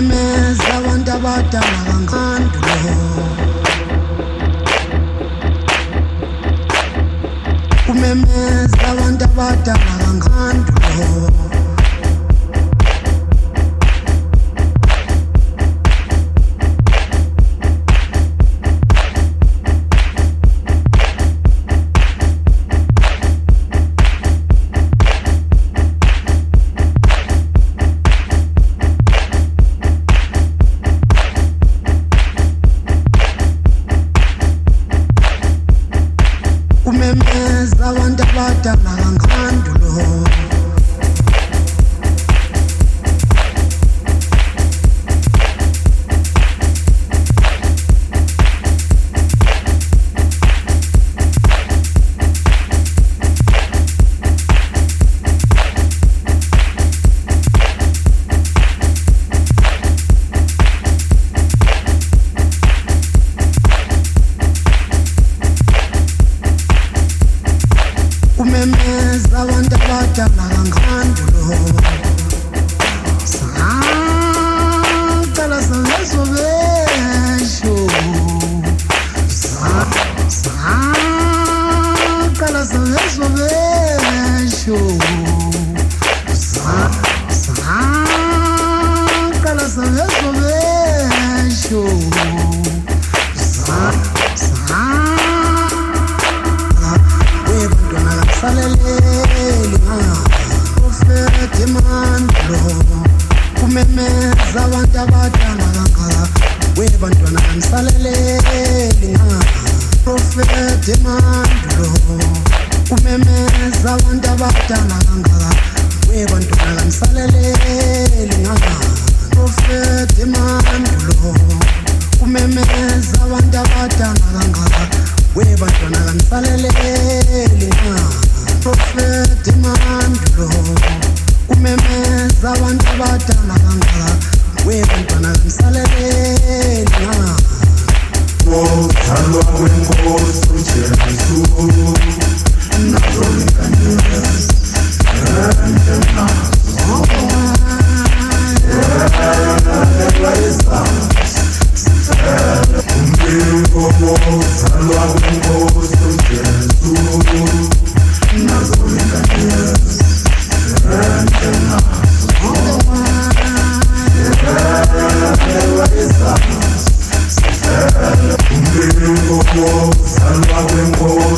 i abantu abadala kangandulo kumemeza abantu abadala kangandulo abantu kumemeza abantu abadala kangaka webantwana kamsaleleli profeti abantu abadala kangaka webantwana kamsaleleli na Kuzalwa kwenkosi uJesu